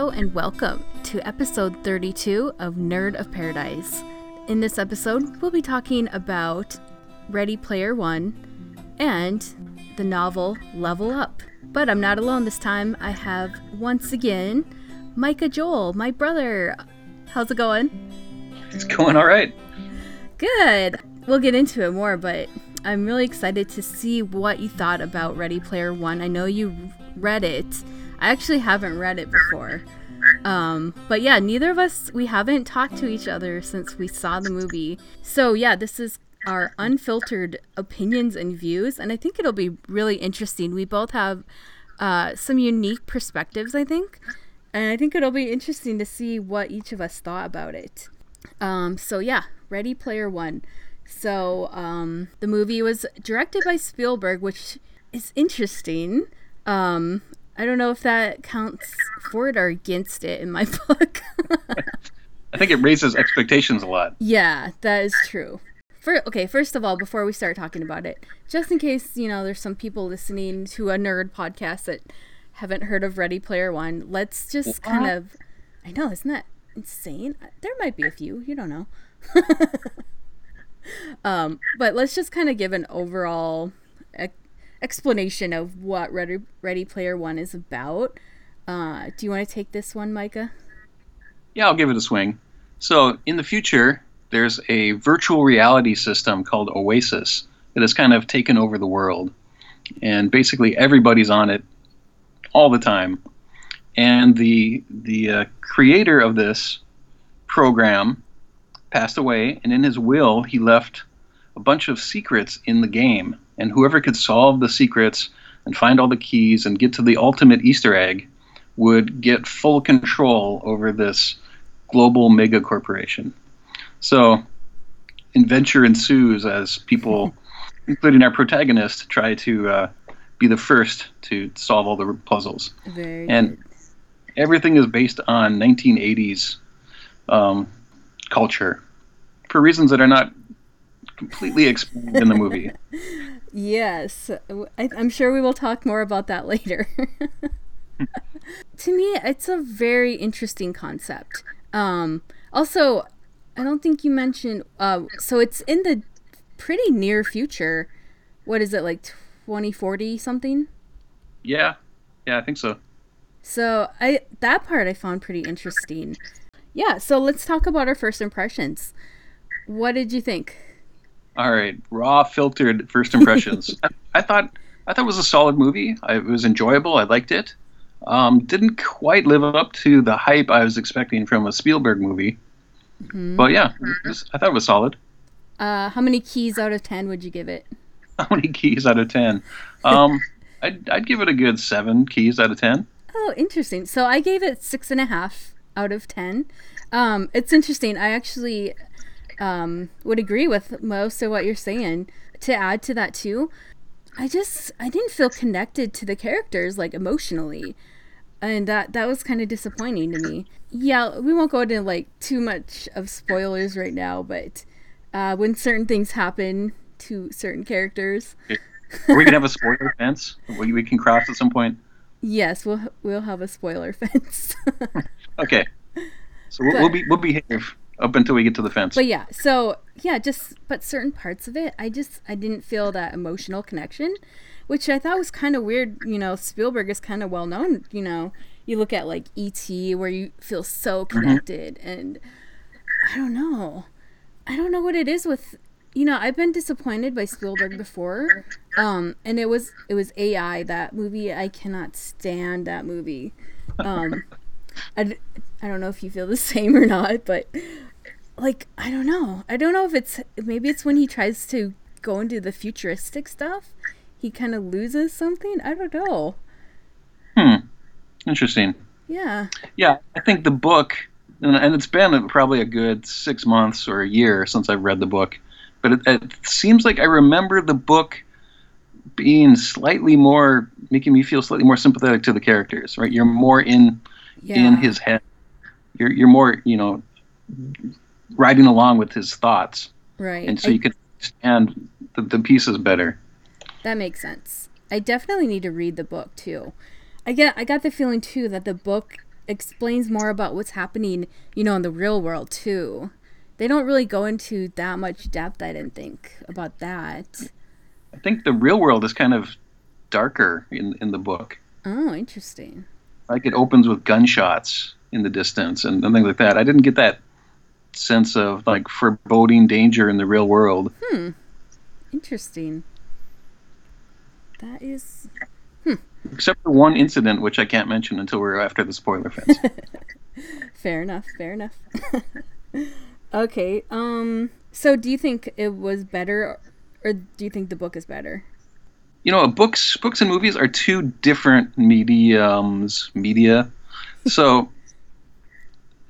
Hello and welcome to episode 32 of Nerd of Paradise. In this episode, we'll be talking about Ready Player One and the novel Level Up. But I'm not alone this time. I have once again Micah Joel, my brother. How's it going? It's going all right. Good. We'll get into it more, but I'm really excited to see what you thought about Ready Player One. I know you read it. I actually haven't read it before. Um, but yeah, neither of us, we haven't talked to each other since we saw the movie. So yeah, this is our unfiltered opinions and views, and I think it'll be really interesting. We both have uh, some unique perspectives, I think, and I think it'll be interesting to see what each of us thought about it. Um, so yeah, Ready Player One. So um, the movie was directed by Spielberg, which is interesting. Um, I don't know if that counts for it or against it in my book. I think it raises expectations a lot. Yeah, that is true. For, okay, first of all, before we start talking about it, just in case, you know, there's some people listening to a nerd podcast that haven't heard of Ready Player One, let's just what? kind of. I know, isn't that insane? There might be a few, you don't know. um, but let's just kind of give an overall explanation of what Ready, Ready Player One is about. Uh, do you want to take this one, Micah? Yeah, I'll give it a swing. So, in the future, there's a virtual reality system called Oasis that has kind of taken over the world. And basically, everybody's on it all the time. And the, the uh, creator of this program passed away, and in his will, he left a bunch of secrets in the game and whoever could solve the secrets and find all the keys and get to the ultimate Easter egg would get full control over this global mega corporation. So, adventure ensues as people, including our protagonist, try to uh, be the first to solve all the puzzles. Very and good. everything is based on 1980s um, culture for reasons that are not completely explained in the movie. Yes, I, am sure we will talk more about that later. to me, it's a very interesting concept. Um, also, I don't think you mentioned. Uh, so it's in the pretty near future. What is it like, 2040 something? Yeah, yeah, I think so. So I that part I found pretty interesting. Yeah, so let's talk about our first impressions. What did you think? All right, raw filtered first impressions. I, I, thought I thought it was a solid movie. I, it was enjoyable. I liked it. Um, didn't quite live up to the hype I was expecting from a Spielberg movie. Mm-hmm. But yeah, was, I thought it was solid. Uh, how many keys out of ten would you give it? How many keys out of ten? Um, I'd, I'd give it a good seven keys out of ten. Oh, interesting. So I gave it six and a half out of ten. Um, it's interesting. I actually um, would agree with most of what you're saying. To add to that too, I just I didn't feel connected to the characters like emotionally, and that that was kind of disappointing to me. Yeah, we won't go into like too much of spoilers right now, but uh, when certain things happen to certain characters, are we gonna have a spoiler fence we, we can cross at some point? Yes, we'll we'll have a spoiler fence. okay, so we'll, but, we'll be we'll behave up until we get to the fence. But yeah, so yeah, just but certain parts of it, I just I didn't feel that emotional connection, which I thought was kind of weird. You know, Spielberg is kind of well known. You know, you look at like E.T., where you feel so mm-hmm. connected, mm-hmm. and I don't know, I don't know what it is with. You know, I've been disappointed by Spielberg before, um, and it was it was AI that movie. I cannot stand that movie. Um, I, I don't know if you feel the same or not, but like I don't know. I don't know if it's maybe it's when he tries to go into the futuristic stuff, he kind of loses something. I don't know. Hmm. Interesting. Yeah. Yeah, I think the book, and it's been probably a good six months or a year since I've read the book, but it, it seems like I remember the book being slightly more, making me feel slightly more sympathetic to the characters. Right? You're more in yeah. in his head. You're you're more, you know, riding along with his thoughts. Right. And so I, you can understand the, the pieces better. That makes sense. I definitely need to read the book too. I get I got the feeling too that the book explains more about what's happening, you know, in the real world too. They don't really go into that much depth, I didn't think, about that. I think the real world is kind of darker in in the book. Oh, interesting. Like it opens with gunshots in the distance and, and things like that. I didn't get that sense of like foreboding danger in the real world. Hmm. Interesting. That is Except for one incident, which I can't mention until we're after the spoiler fence. fair enough. Fair enough. okay. Um. So, do you think it was better, or do you think the book is better? you know, books, books and movies are two different mediums, media. So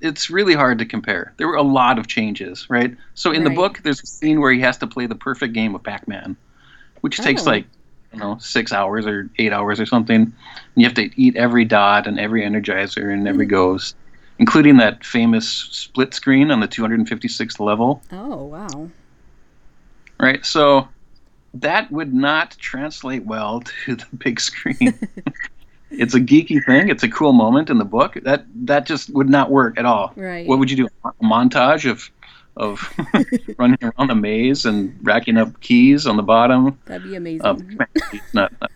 it's really hard to compare. There were a lot of changes, right? So in the book, there's a scene where he has to play the perfect game of Pac-Man, which takes Oh. like, you know, six hours or eight hours or something. And you have to eat every dot and every energizer and every hmm. ghost, including that famous split screen on the 256th level Oh wow. right? So that would not translate well to the big screen. it's a geeky thing. It's a cool moment in the book. That that just would not work at all. Right. What would you do? A montage of of running around the maze and racking up keys on the bottom. That'd be amazing. Uh, keys, not, not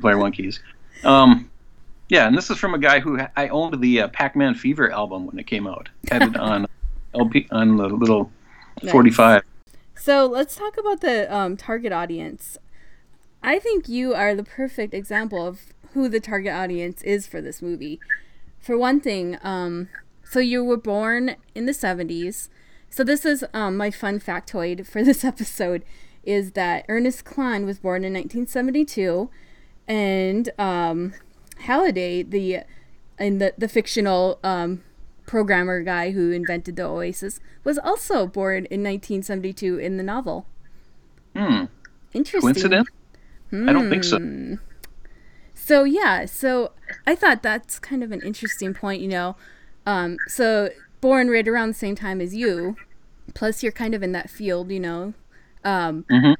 Player One keys. Um, yeah, and this is from a guy who I owned the uh, Pac-Man Fever album when it came out. Had it on LP on the little Nice. 45. So let's talk about the um, target audience. I think you are the perfect example of who the target audience is for this movie. For one thing, um, so you were born in the 70s. So this is um, my fun factoid for this episode is that Ernest Cline was born in 1972 and um, Halliday, the in the, the fictional um, programmer guy who invented the Oasis, was also born in 1972 in the novel. Hmm. Interesting. Coincidence? I don't think so. So yeah, so I thought that's kind of an interesting point, you know. Um, so born right around the same time as you, plus you're kind of in that field, you know. Um, Mhm.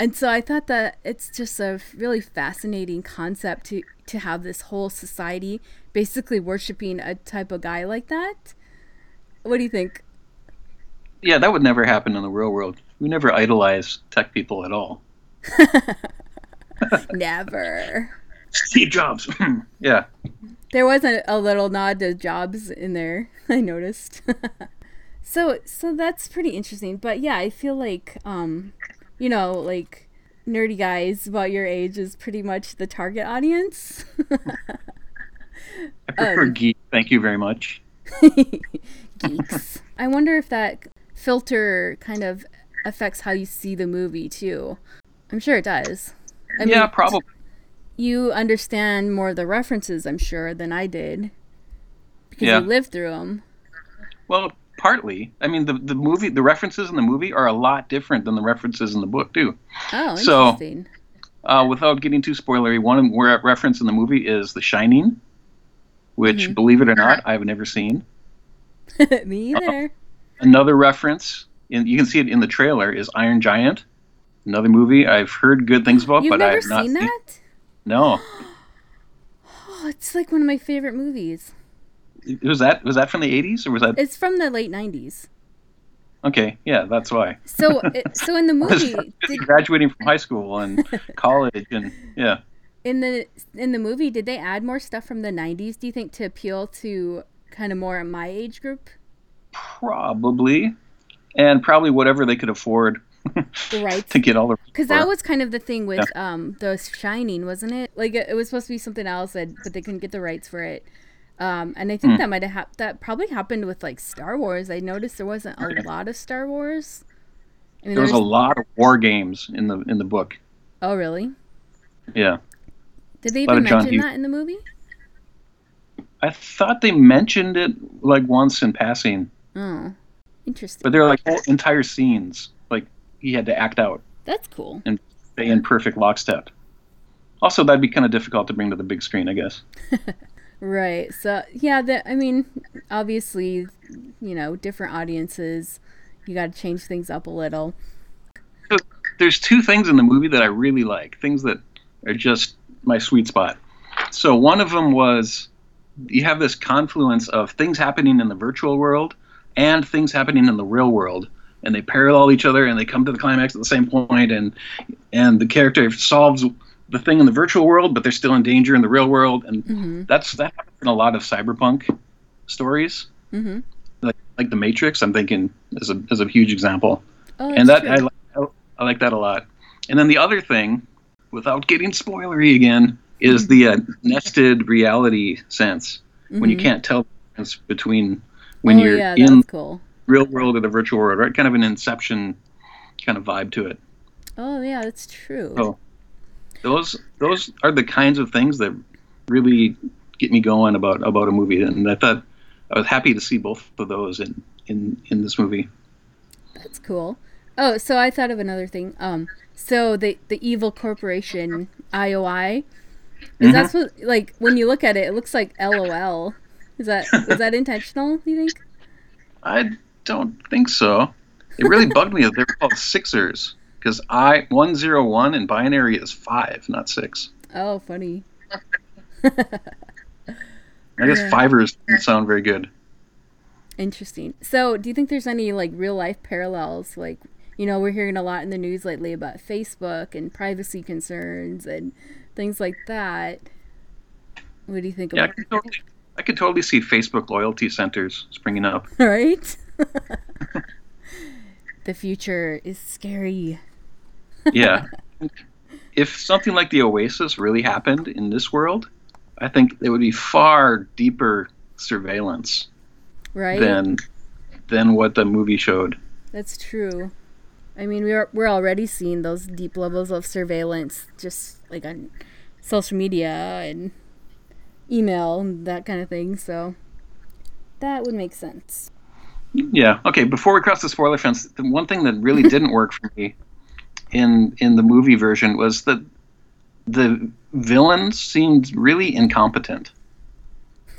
And so I thought that it's just a really fascinating concept to to have this whole society basically worshiping a type of guy like that. What do you think? Yeah, that would never happen in the real world. We never idolize tech people at all. Never. Steve Jobs. yeah. There was a, a little nod to Jobs in there. I noticed. so so that's pretty interesting. But yeah, I feel like um, you know, like nerdy guys about your age is pretty much the target audience. I prefer Um, geek. Thank you very much. Geeks. I wonder if that filter kind of affects how you see the movie too. I'm sure it does. I yeah, mean, probably. You understand more of the references, I'm sure, than I did because Yeah. you lived through them. Well, partly. I mean, the the movie, the references in the movie are a lot different than the references in the book too. Oh, So- interesting. Uh, without getting too spoilery, one reference in the movie is The Shining, which, Mhm. believe it or not, I've never seen. Me either. Another reference, and you can see it in the trailer, is Iron Giant. Another movie I've heard good things about, You've but I've not seen that? No. Oh, it's like one of my favorite movies. Was that was that from the 80s or was that It's from the late '90s. okay? Yeah, that's why. So, it, so in the movie, did, graduating from high school and college and yeah. in the in the movie, did they add more stuff from the '90s? Do you think to appeal to kind of more my age group? Probably. And probably whatever they could afford The rights to get all the Because that was kind of the thing with um the Shining, wasn't it? Like it, it was supposed to be something else, that, but they couldn't get the rights for it. Um, and I think Hmm. that might have hap- that probably happened with like Star Wars. I noticed there wasn't a lot of Star Wars. I mean, there was a lot of WarGames in the in the book. Oh, really? Yeah. Did they even mention Hughes. that in the movie? I thought they mentioned it like once in passing, Oh, interesting. but they're like whole entire scenes he had to act out, That's cool. And stay in perfect lockstep. Also, that'd be kind of difficult to bring to the big screen, I guess. Right. So yeah, that I mean, obviously, you know, different audiences. You got to change things up a little. there's two things in the movie that I really like, things that are just my sweet spot. So one of them was you have this confluence of things happening in the virtual world and things happening in the real world and they parallel each other and they come to the climax at the same point and and the character solves the thing in the virtual world but they're still in danger in the real world and Mm-hmm. that's that happens in a lot of cyberpunk stories Mm-hmm. like, like the matrix i'm thinking is a, is a huge example Oh, and that I, like- I like that a lot and then the other thing without getting spoilery again is the uh, nested reality sense when you Mhm. can't tell the difference between when oh, you're yeah, in that's cool. Real world or the virtual world right kind of an inception kind of vibe to it Oh yeah, that's true. Oh. those those are the kinds of things that really get me going about about a movie and i thought i was happy to see both of those in in in this movie That's cool. Oh, so I thought of another thing. Um, so the the evil corporation IOI, is Mhm. that's what like when you look at it, it looks like LOL. Is that is that intentional? You think? i don't think so it really bugged me that they were called sixers because i 101 in binary is five not six Oh, funny. i guess Yeah. fivers don't sound very good Interesting. So, do you think there's any like real life parallels? Like, you know, we're hearing a lot in the news lately about Facebook and privacy concerns and things like that. What do you think yeah i about could totally i could totally see facebook loyalty centers springing up right? the future is scary. yeah. if something like the Oasis really happened in this world, I think there would be far deeper surveillance Right? than than what the movie showed. That's true. I mean, we're we're already seeing those deep levels of surveillance, just like on social media and email and that kind of thing. So that would make sense. Yeah. Okay. Before we cross the spoiler fence, the one thing that really didn't work for me in in the movie version was that the villains seemed really incompetent.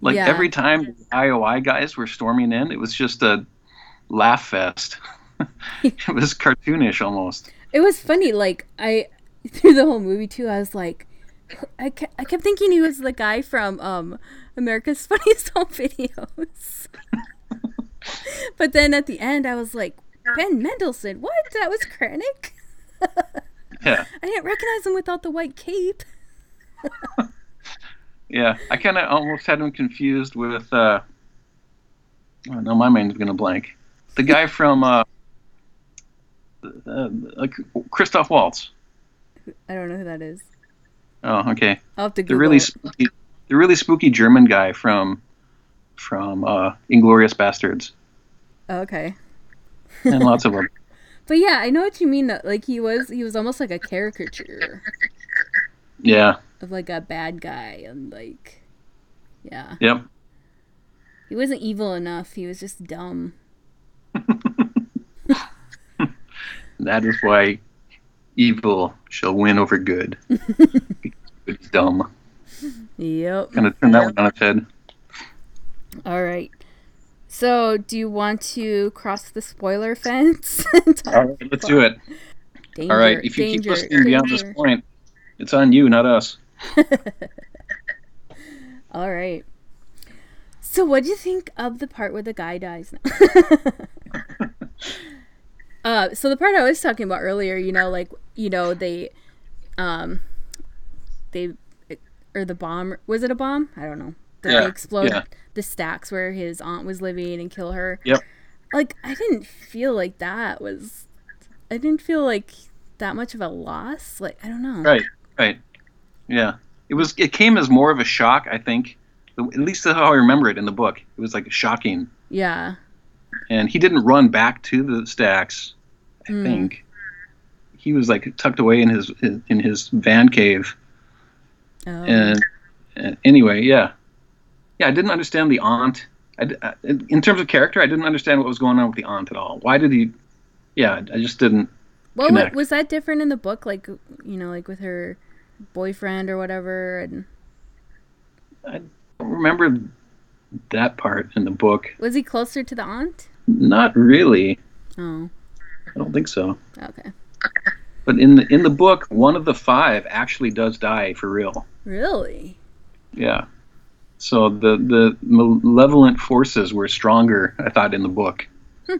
like Yeah. every time the IOI guys were storming in, it was just a laugh fest. it was cartoonish almost. It was funny. Like I through the whole movie too, I was like, I kept, I kept thinking he was the guy from um America's Funniest Home Videos. but then at the end, I was like, Ben Mendelsohn. What? That was Krennic. Yeah. I didn't recognize him without the white cape. Yeah, I kind of almost had him confused with. Uh, oh no, my mind's gonna blank. The guy from uh, uh, like Christoph Waltz. I don't know who that is. Oh, okay. I'll have to The Google really it. spooky, the really spooky German guy from from uh, Inglourious Basterds, Oh, okay. and lots of them. But yeah, I know what you mean. Though. Like he was, he was almost like a caricature Yeah. of like a bad guy, and like, yeah, Yep. he wasn't evil enough. He was just dumb. That is why evil shall win over good. it's dumb. Yep. Gonna turn that one on its head. All right. So, do you want to cross the spoiler fence? All right, let's do it. Danger, All right, if you danger, keep listening beyond this point, it's on you, not us. All right. So, what do you think of the part where the guy dies? Now? uh, so the part I was talking about earlier, you know, like you know they, um, they, or the bomb was it a bomb? I don't know. That Yeah, they explode yeah. the stacks where his aunt was living and kill her. Yep. Like I didn't feel like that was. I didn't feel like that much of a loss. Like I don't know. Right, right. Yeah. It was. It came as more of a shock, I think. At least how I remember it in the book. It was like shocking, Yeah. and he didn't run back to the stacks. I Mm. think he was like tucked away in his in his van cave. Oh. And, and anyway, yeah, yeah. I didn't understand the aunt. I, I- in terms of character, I didn't understand what was going on with the aunt at all. Why did he? Yeah, I just didn't. Well, connect. was that different in the book? Like, you know, like with her boyfriend or whatever? And I don't remember that part in the book. was he closer to the aunt? Not really. Oh, I don't think so. okay. But in the in the book, one of the five actually does die for real. Really? Yeah. So the the malevolent forces were stronger, I thought, in the book. Hmm.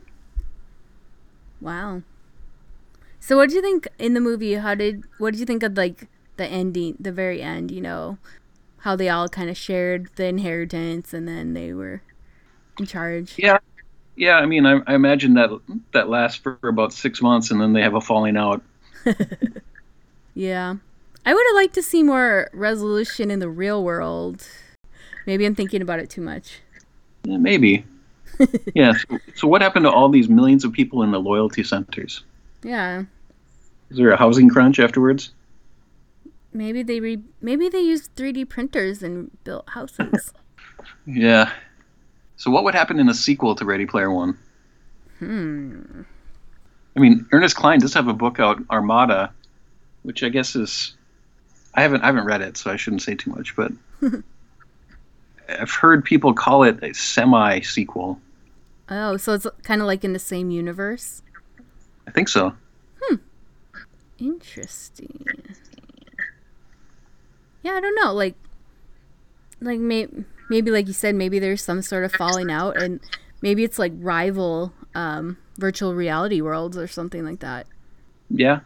Wow. So what do you think in the movie? How did what did you think of like the ending, the very end? You know, how they all kind of shared the inheritance, and then they were in charge. Yeah, yeah. I mean, I, I imagine that that lasts for about six months, and then they have a falling out. yeah, I would have liked to see more resolution in the real world. Maybe I'm thinking about it too much. Yeah, maybe. yeah. So, so, what happened to all these millions of people in the loyalty centers? Yeah. Is there a housing crunch afterwards? Maybe they re- maybe they used 3D printers and built houses. yeah. So what would happen in a sequel to Ready Player One? Hmm. I mean, Ernest Cline does have a book out, Armada, which I guess is I haven't I haven't read it, so I shouldn't say too much, but I've heard people call it a semi sequel. Oh, so it's kind of like in the same universe? I think so. Hmm. Interesting. Yeah, I don't know. Like, like may- maybe like you said, maybe there's some sort of falling out, and maybe it's like rival um, virtual reality worlds or something like that. Yeah,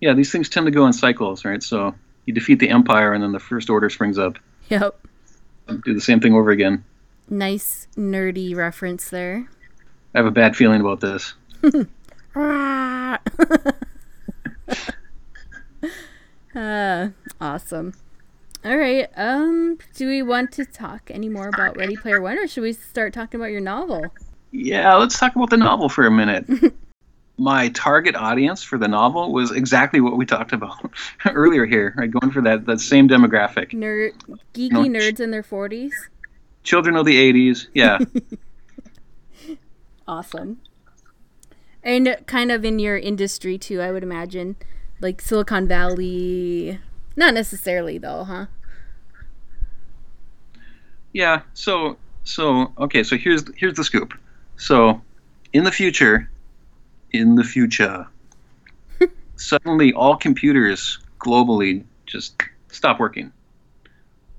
yeah. These things tend to go in cycles, right? So you defeat the Empire, and then the First Order springs up. Yep. Do the same thing over again. Nice nerdy reference there. I have a bad feeling about this. uh, awesome. All right. Um, do we want to talk any more about Ready Player One, or should we start talking about your novel? Yeah, let's talk about the novel for a minute. My target audience for the novel was exactly what we talked about earlier here, right? Going for that that same demographic. Nerd, geeky nerds in their forties. Children of the '80s, yeah. awesome. And kind of in your industry too, I would imagine, like Silicon Valley. Not necessarily though, huh? Yeah. So so okay. So here's here's the scoop. So in the future, in the future, suddenly all computers globally just stop working.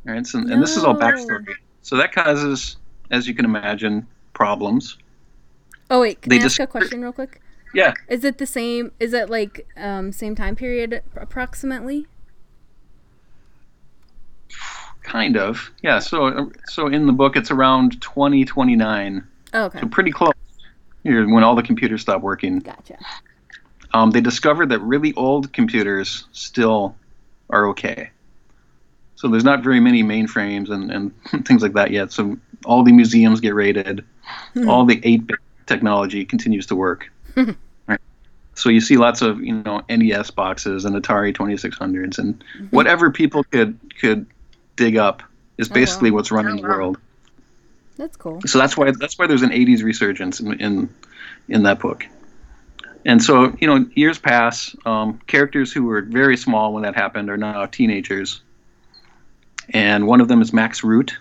All right. So, no. and this is all backstory. So that causes, as you can imagine, problems. Oh wait, can they I ask a question real quick? Yeah. Is it the same? Is it like um, same time period approximately? Kind of. Yeah. So so in the book, it's around twenty twenty nine. Oh, okay. So pretty close. Here, when all the computers stop working. Gotcha. Um, they discovered that really old computers still are okay. So there's not very many mainframes and, and things like that yet. So all the museums get raided. Hmm. All the 8-bit technology continues to work. right. So you see lots of you know NES boxes and Atari 2600s and mm-hmm. whatever people could could dig up is basically oh, wow. what's running oh, the world. That's cool. So that's why that's why there's an 80s resurgence in in, in that book. And so you know years pass. Um, characters who were very small when that happened are now teenagers. And one of them is Max Root.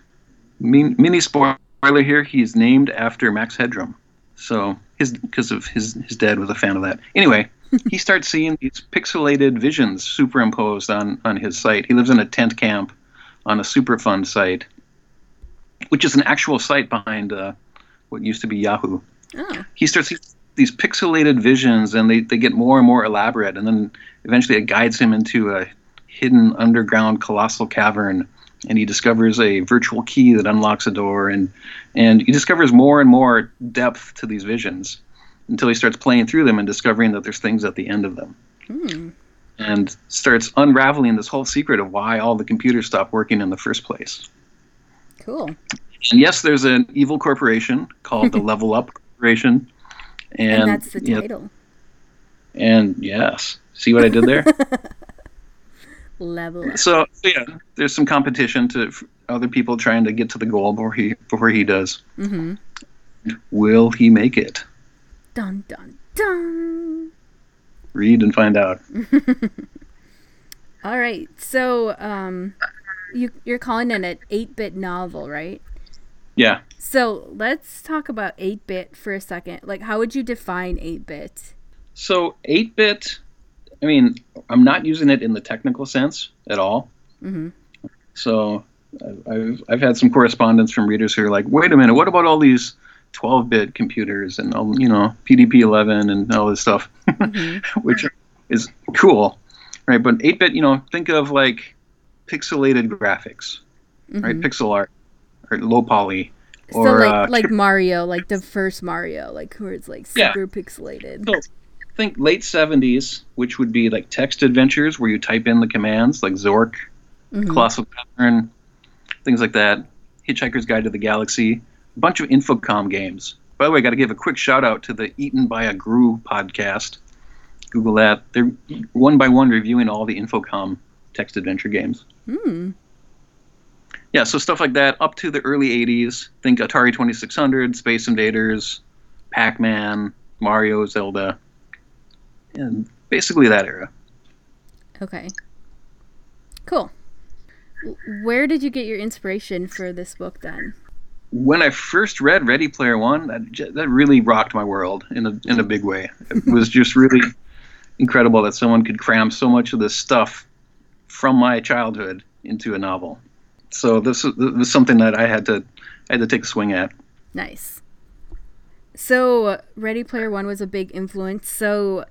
Mini spoiler here: he is named after Max Headroom. So his because of his his dad was a fan of that. Anyway, he starts seeing these pixelated visions superimposed on on his site. He lives in a tent camp on a Superfund site, which is an actual site behind uh, what used to be Yahoo. Oh. He starts these, pixelated visions, and they, they get more and more elaborate, and then eventually it guides him into a hidden underground colossal cavern and he discovers a virtual key that unlocks a door and and he discovers more and more depth to these visions until he starts playing through them and discovering that there's things at the end of them hmm. and starts unraveling this whole secret of why all the computers stopped working in the first place cool and yes there's an evil corporation called the level up corporation and, and that's the title and yes see what i did there level up. So, so yeah, there's some competition to other people trying to get to the goal before he before he does. Mm-hmm. Will he make it? Dun dun dun. Read and find out. All right. So, um, you you're calling it an eight-bit novel, right? Yeah. So let's talk about eight-bit for a second. Like, how would you define eight-bit? So eight-bit I mean, I'm not using it in the technical sense at all. Mm-hmm. So I've I've had some correspondence from readers who are like, wait a minute, what about all these 12-bit computers and all you know PDP-11 and all this stuff, mm-hmm. which is cool, right? But 8-bit, you know, think of like pixelated graphics, mm-hmm. right? Pixel art or low poly. Or, so like uh, like Mario, like the first Mario, like where it's like super yeah. pixelated. So, think late 70s, which would be like text adventures where you type in the commands like Zork, mm-hmm. Colossal Cavern, things like that. Hitchhiker's Guide to the Galaxy, a bunch of Infocom games. By the way, I got to give a quick shout out to the Eaten by a Grue podcast. Google that. They're one by one reviewing all the Infocom text adventure games. Hmm. Yeah, so stuff like that up to the early 80s. Think Atari 2600, Space Invaders, Pac Man, Mario, Zelda, and basically that era. Okay. Cool. Where did you get your inspiration for this book then? When I first read Ready Player One, that, that really rocked my world in a in a big way. It was just really incredible that someone could cram so much of this stuff from my childhood into a novel. So this, this was something that I had to I had to take a swing at. Nice. So Ready Player One was a big influence. So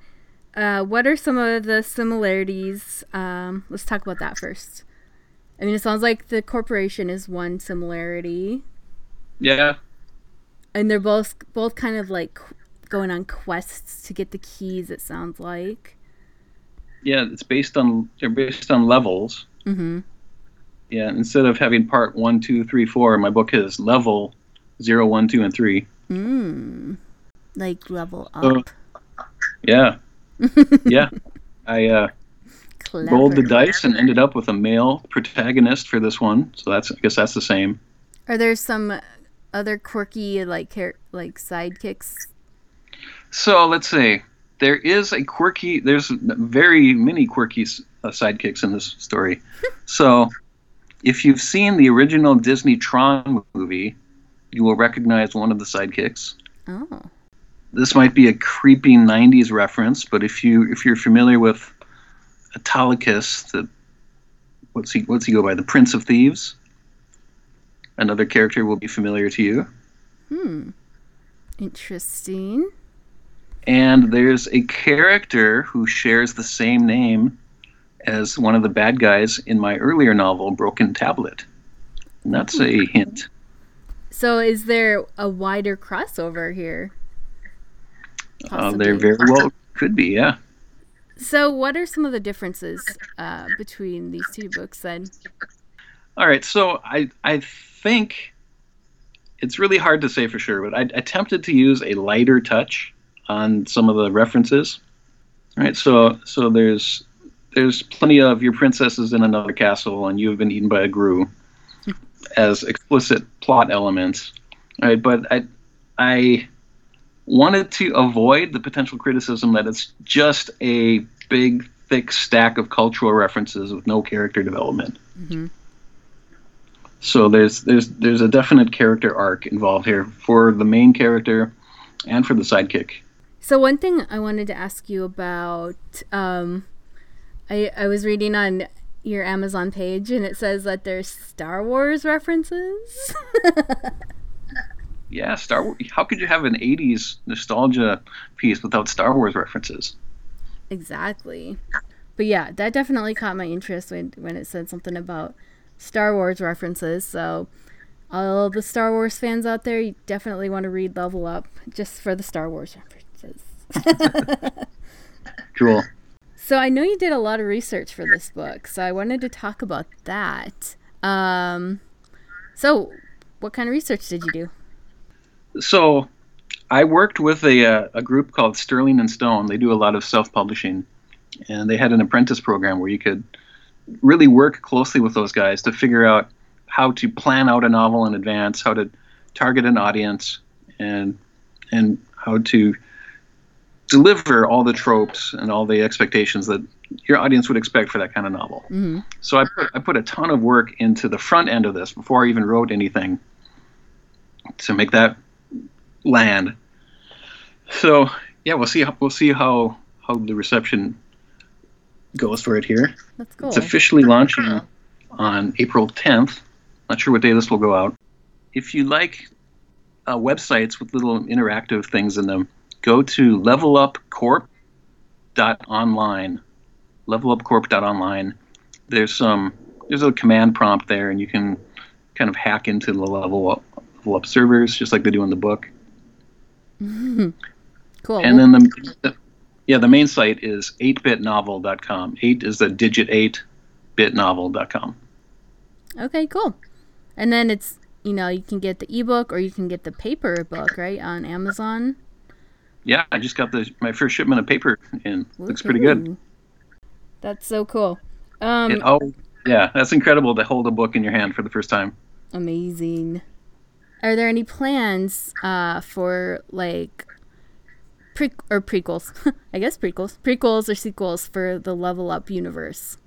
uh, what are some of the similarities? Um, let's talk about that first. I mean, it sounds like the corporation is one similarity. Yeah. And they're both both kind of like going on quests to get the keys. It sounds like. Yeah, it's based on they're based on levels. Mm-hmm. Yeah, instead of having part one, two, three, four, my book has level zero, one, two, and three. Mm. Like level up. yeah. yeah. I uh, rolled the dice and ended up with a male protagonist for this one. So that's I guess that's the same. Are there some other quirky like like sidekicks? So let's see. There is a quirky. There's very many quirky uh, sidekicks in this story. so, if you've seen the original Disney Tron movie, you will recognize one of the sidekicks. Oh. This might be a creepy '90s reference, but if you if you're familiar with Autolycus, the what's he what's he go by? The Prince of Thieves. Another character will be familiar to you. Hmm. Interesting. And there's a character who shares the same name as one of the bad guys in my earlier novel, Broken Tablet. And that's a hmm. hint. So, is there a wider crossover here? Uh, there very well could be, yeah. So, what are some of the differences uh, between these two books then? All right, so I I think it's really hard to say for sure, but I attempted to use a lighter touch on some of the references. All right, so so there's there's plenty of your princesses in another castle and you have been eaten by a grue as explicit plot elements. All right, but I I wanted to avoid the potential criticism that it's just a big, thick stack of cultural references with no character development. Mm-hmm. So there's there's there's a definite character arc involved here for the main character and for the sidekick. So one thing I wanted to ask you about, um, I I was reading on your Amazon page and it says that there's Star Wars references. yeah, Star Wars. How could you have an '80s nostalgia piece without Star Wars references? Exactly. But yeah, that definitely caught my interest when when it said something about Star Wars references. So all the Star Wars fans out there, you definitely want to read Level Up just for the Star Wars references. cool. So I know you did a lot of research for this book, so I wanted to talk about that. Um, so, what kind of research did you do? So I worked with a, uh, a group called Sterling and Stone. They do a lot of self-publishing, and they had an apprentice program where you could really work closely with those guys to figure out how to plan out a novel in advance, how to target an audience, and and how to deliver all the tropes and all the expectations that your audience would expect for that kind of novel. Mm-hmm. So I put I put a ton of work into the front end of this before I even wrote anything to make that land. So yeah, we'll see. How, we'll see how how the reception goes for it here. That's cool. It's officially launching on April 10th, Not sure what day this will go out. If you like uh, websites with little interactive things in them, go to levelupcorp.online. Levelupcorp.online. There's some there's a command prompt there, and you can kind of hack into the level up, level up servers just like they do in the book. cool. And then the, the yeah the main site is 8bitnovel.com. 8 is the digit 8 bitnovel.com. Okay, cool. And then it's you know you can get the ebook or you can get the paper book right on Amazon. Yeah, I just got the my first shipment of paper in. Looks pretty good. That's so cool. Um, It- oh, yeah, that's incredible to hold a book in your hand for the first time. Amazing. Are there any plans uh, for like pre or prequels? I guess prequels, prequels or sequels for the Level Up universe?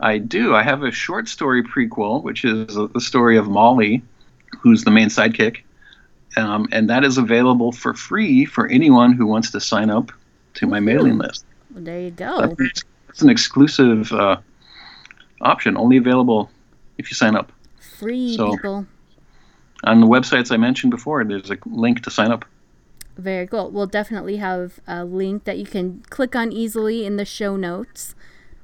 I do. I have a short story prequel, which is the story of Molly, who's the main sidekick, um, and that is available for free for anyone who wants to sign up to my mailing list. Well, there you go. That's, that's an exclusive uh, option, only available if you sign up. Free so- people. On the websites I mentioned before, there's a link to sign up. Very cool. We'll definitely have a link that you can click on easily in the show notes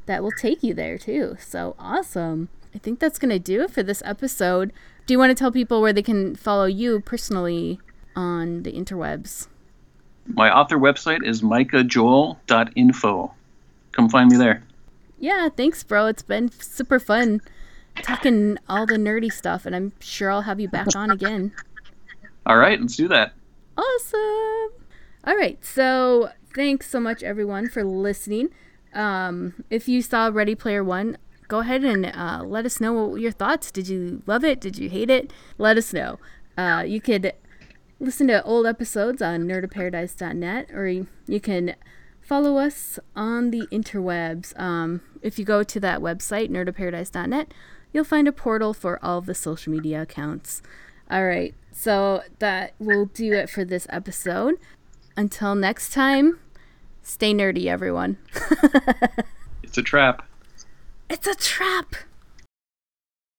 that will take you there too. So awesome. I think that's going to do it for this episode. Do you want to tell people where they can follow you personally on the interwebs? My author website is micahjoel.info. Come find me there. Yeah, thanks, bro. It's been super fun talking all the nerdy stuff, and I'm sure I'll have you back on again. All right, let's do that. Awesome. All right, so thanks so much, everyone, for listening. Um, if you saw Ready Player One, go ahead and uh, let us know your thoughts. Did you love it? Did you hate it? Let us know. Uh, you could listen to old episodes on nerdoparadise.net, or you, can follow us on the interwebs. Um, if you go to that website, nerdoparadise.net, you'll find a portal for all the social media accounts. All right, so that will do it for this episode. Until next time, stay nerdy, everyone. It's a trap. It's a trap!